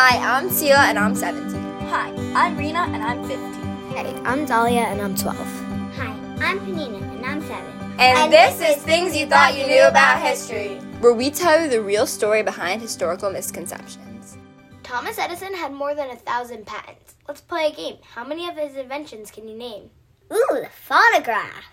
Hi, I'm Sela and I'm 17. Hi, I'm Rena and I'm 15. Hey, I'm Dahlia and I'm 12. Hi, I'm Panina and I'm 7. And, and this, this is Things You Thought You Knew About History, where we tell you the real story behind historical misconceptions. Thomas Edison had more than a thousand patents. Let's play a game. How many of his inventions can you name? Ooh, the phonograph.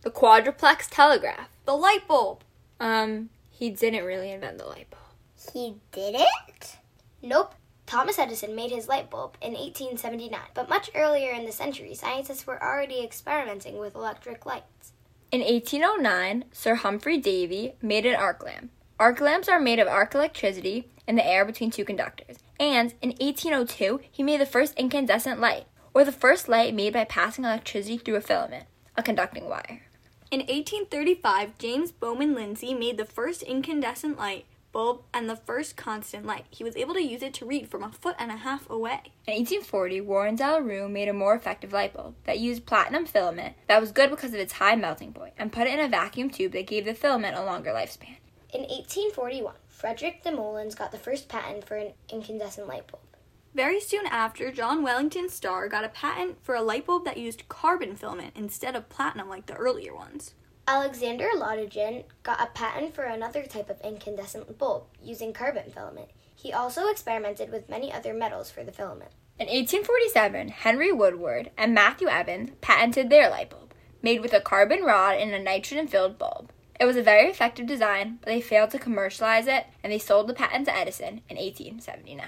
The quadruplex telegraph. The light bulb. Um, he didn't really invent the light bulb. He didn't? Nope. Thomas Edison made his light bulb in 1879, but much earlier in the century, scientists were already experimenting with electric lights. In 1809, Sir Humphry Davy made an arc lamp. Arc lamps are made of arc electricity in the air between two conductors. And in 1802, he made the first incandescent light, or the first light made by passing electricity through a filament, a conducting wire. In 1835, James Bowman Lindsay made the first incandescent light bulb and the first constant light. He was able to use it to read from a foot and a half away. In 1840, Warren De la Rue made a more effective light bulb that used platinum filament that was good because of its high melting point and put it in a vacuum tube that gave the filament a longer lifespan. In 1841, Frederick de Moleyns got the first patent for an incandescent light bulb. Very soon after, John Wellington Starr got a patent for a light bulb that used carbon filament instead of platinum like the earlier ones. Alexander Lodygin got a patent for another type of incandescent bulb using carbon filament. He also experimented with many other metals for the filament. In 1847, Henry Woodward and Matthew Evans patented their light bulb, made with a carbon rod and a nitrogen filled bulb. It was a very effective design, but they failed to commercialize it and they sold the patent to Edison in 1879.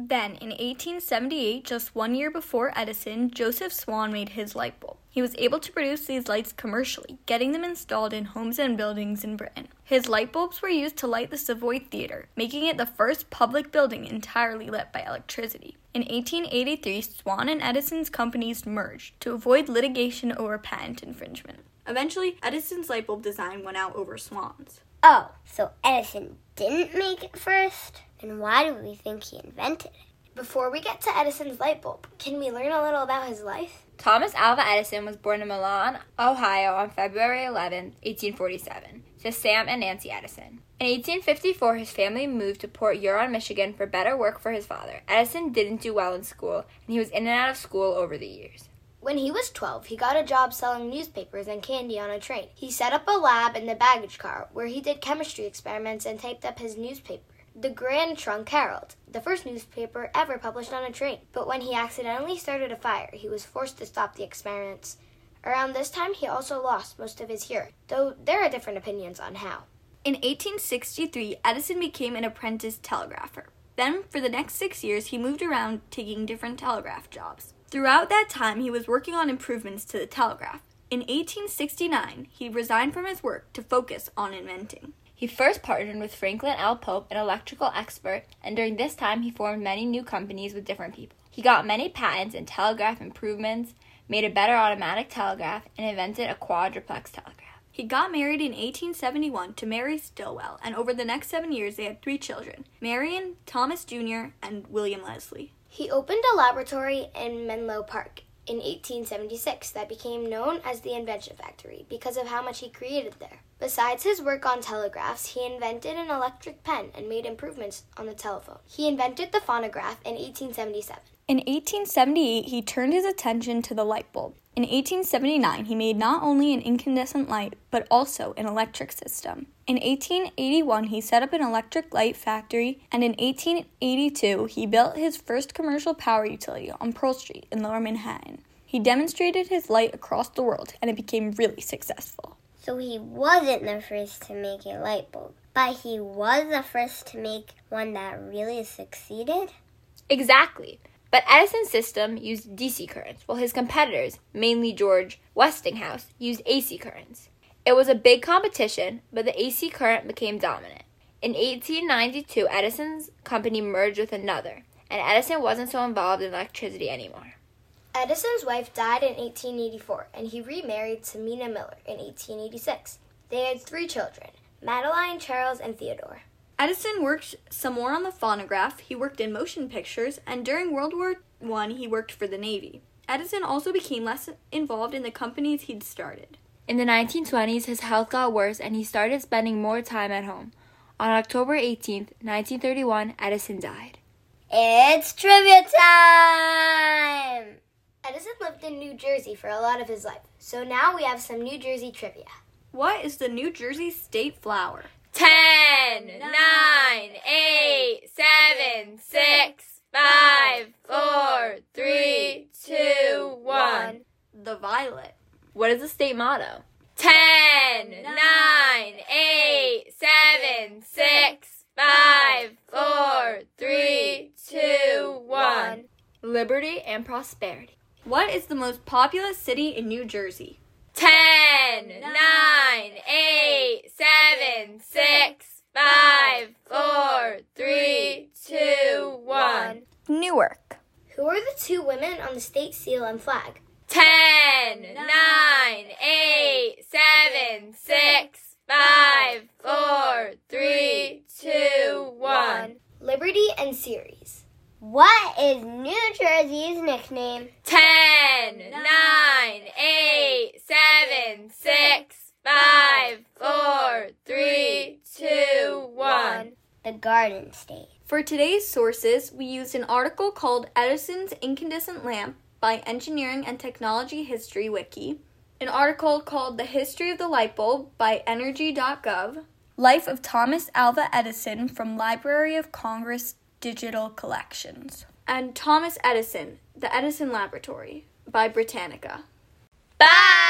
Then, in 1878, just one year before Edison, Joseph Swan made his light bulb. He was able to produce these lights commercially, getting them installed in homes and buildings in Britain. His light bulbs were used to light the Savoy Theatre, making it the first public building entirely lit by electricity. In 1883, Swan and Edison's companies merged to avoid litigation over patent infringement. Eventually, Edison's light bulb design went out over Swan's. Oh, so Edison didn't make it first? And why do we think he invented it? Before we get to Edison's light bulb, can we learn a little about his life? Thomas Alva Edison was born in Milan, Ohio on February 11, 1847, to Sam and Nancy Edison. In 1854, his family moved to Port Huron, Michigan for better work for his father. Edison didn't do well in school, and he was in and out of school over the years. When he was 12, he got a job selling newspapers and candy on a train. He set up a lab in the baggage car where he did chemistry experiments and taped up his newspaper the Grand Trunk Herald, the first newspaper ever published on a train. But when he accidentally started a fire, he was forced to stop the experiments. Around this time, he also lost most of his hearing, though there are different opinions on how. In 1863, Edison became an apprentice telegrapher. Then, for the next six years, he moved around taking different telegraph jobs. Throughout that time, he was working on improvements to the telegraph. In 1869, he resigned from his work to focus on inventing. He first partnered with Franklin L. Pope, an electrical expert, and during this time he formed many new companies with different people. He got many patents in telegraph improvements, made a better automatic telegraph, and invented a quadruplex telegraph. He got married in 1871 to Mary Stilwell, and over the next seven years they had three children Marion, Thomas Jr., and William Leslie. He opened a laboratory in Menlo Park in 1876 that became known as the Invention Factory because of how much he created there. Besides his work on telegraphs, he invented an electric pen and made improvements on the telephone. He invented the phonograph in 1877. In 1878, he turned his attention to the light bulb. In 1879, he made not only an incandescent light, but also an electric system. In 1881, he set up an electric light factory, and in 1882, he built his first commercial power utility on Pearl Street in Lower Manhattan. He demonstrated his light across the world, and it became really successful. So he wasn't the first to make a light bulb, but he was the first to make one that really succeeded? Exactly. But Edison's system used DC currents, while his competitors, mainly George Westinghouse, used AC currents. It was a big competition, but the AC current became dominant. In 1892, Edison's company merged with another, and Edison wasn't so involved in electricity anymore. Edison's wife died in 1884, and he remarried to Mina Miller in 1886. They had three children Madeline, Charles, and Theodore. Edison worked some more on the phonograph, he worked in motion pictures, and during World War I, he worked for the Navy. Edison also became less involved in the companies he'd started. In the 1920s, his health got worse and he started spending more time at home. On October 18, 1931, Edison died. It's trivia time! Edison lived in New Jersey for a lot of his life, so now we have some New Jersey trivia. What is the New Jersey state flower? Ten, nine, eight, seven, six, five, four, three, two, one. The violet. What is the state motto? Ten, nine, eight, seven, six, five, four, three, two, one. Liberty and prosperity. What is the most populous city in New Jersey? Ten, nine, eight, seven, six, five, four, three, two, one. Newark. Who are the two women on the state seal and flag? Ten, nine, eight, seven, six, five, four, three, two, one. Liberty and Ceres. What is New Jersey's nickname? Ten, nine, eight, seven, six, five, four, three, two, one. The Garden State. For today's sources, we used an article called Edison's Incandescent Lamp by Engineering and Technology History Wiki, an article called The History of the Light Bulb by Energy.gov, Life of Thomas Alva Edison from Library of Congress Digital Collections, and Thomas Edison, The Edison Laboratory by Britannica. Bye!